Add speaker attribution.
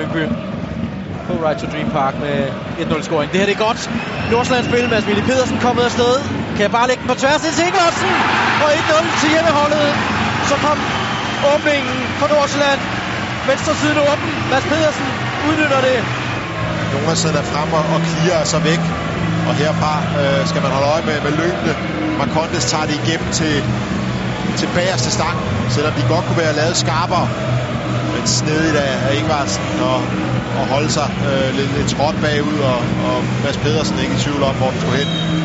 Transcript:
Speaker 1: Lyngby på Right to Dream Park med 1-0 scoring. Det her det er godt. Nordsjællands spil, Mads Willi Pedersen kommet afsted. Kan jeg bare lægge den på tværs til Ingvartsen. Og 1-0 til hjemmeholdet. Så kom åbningen for Nordsjælland. Venstre siden åben. Mads Pedersen udnytter det.
Speaker 2: Jonas sidder frem og, og sig altså væk. Og herfra øh, skal man holde øje med, med løbende. Marcondes tager det igennem til, til bagerste stang, selvom de godt kunne være lavet skarpere. Men snedigt af, Ingvartsen og, og holde sig øh, lidt, lidt trådt bagud, og, og Mads Pedersen ikke i tvivl om, hvor den skulle hen.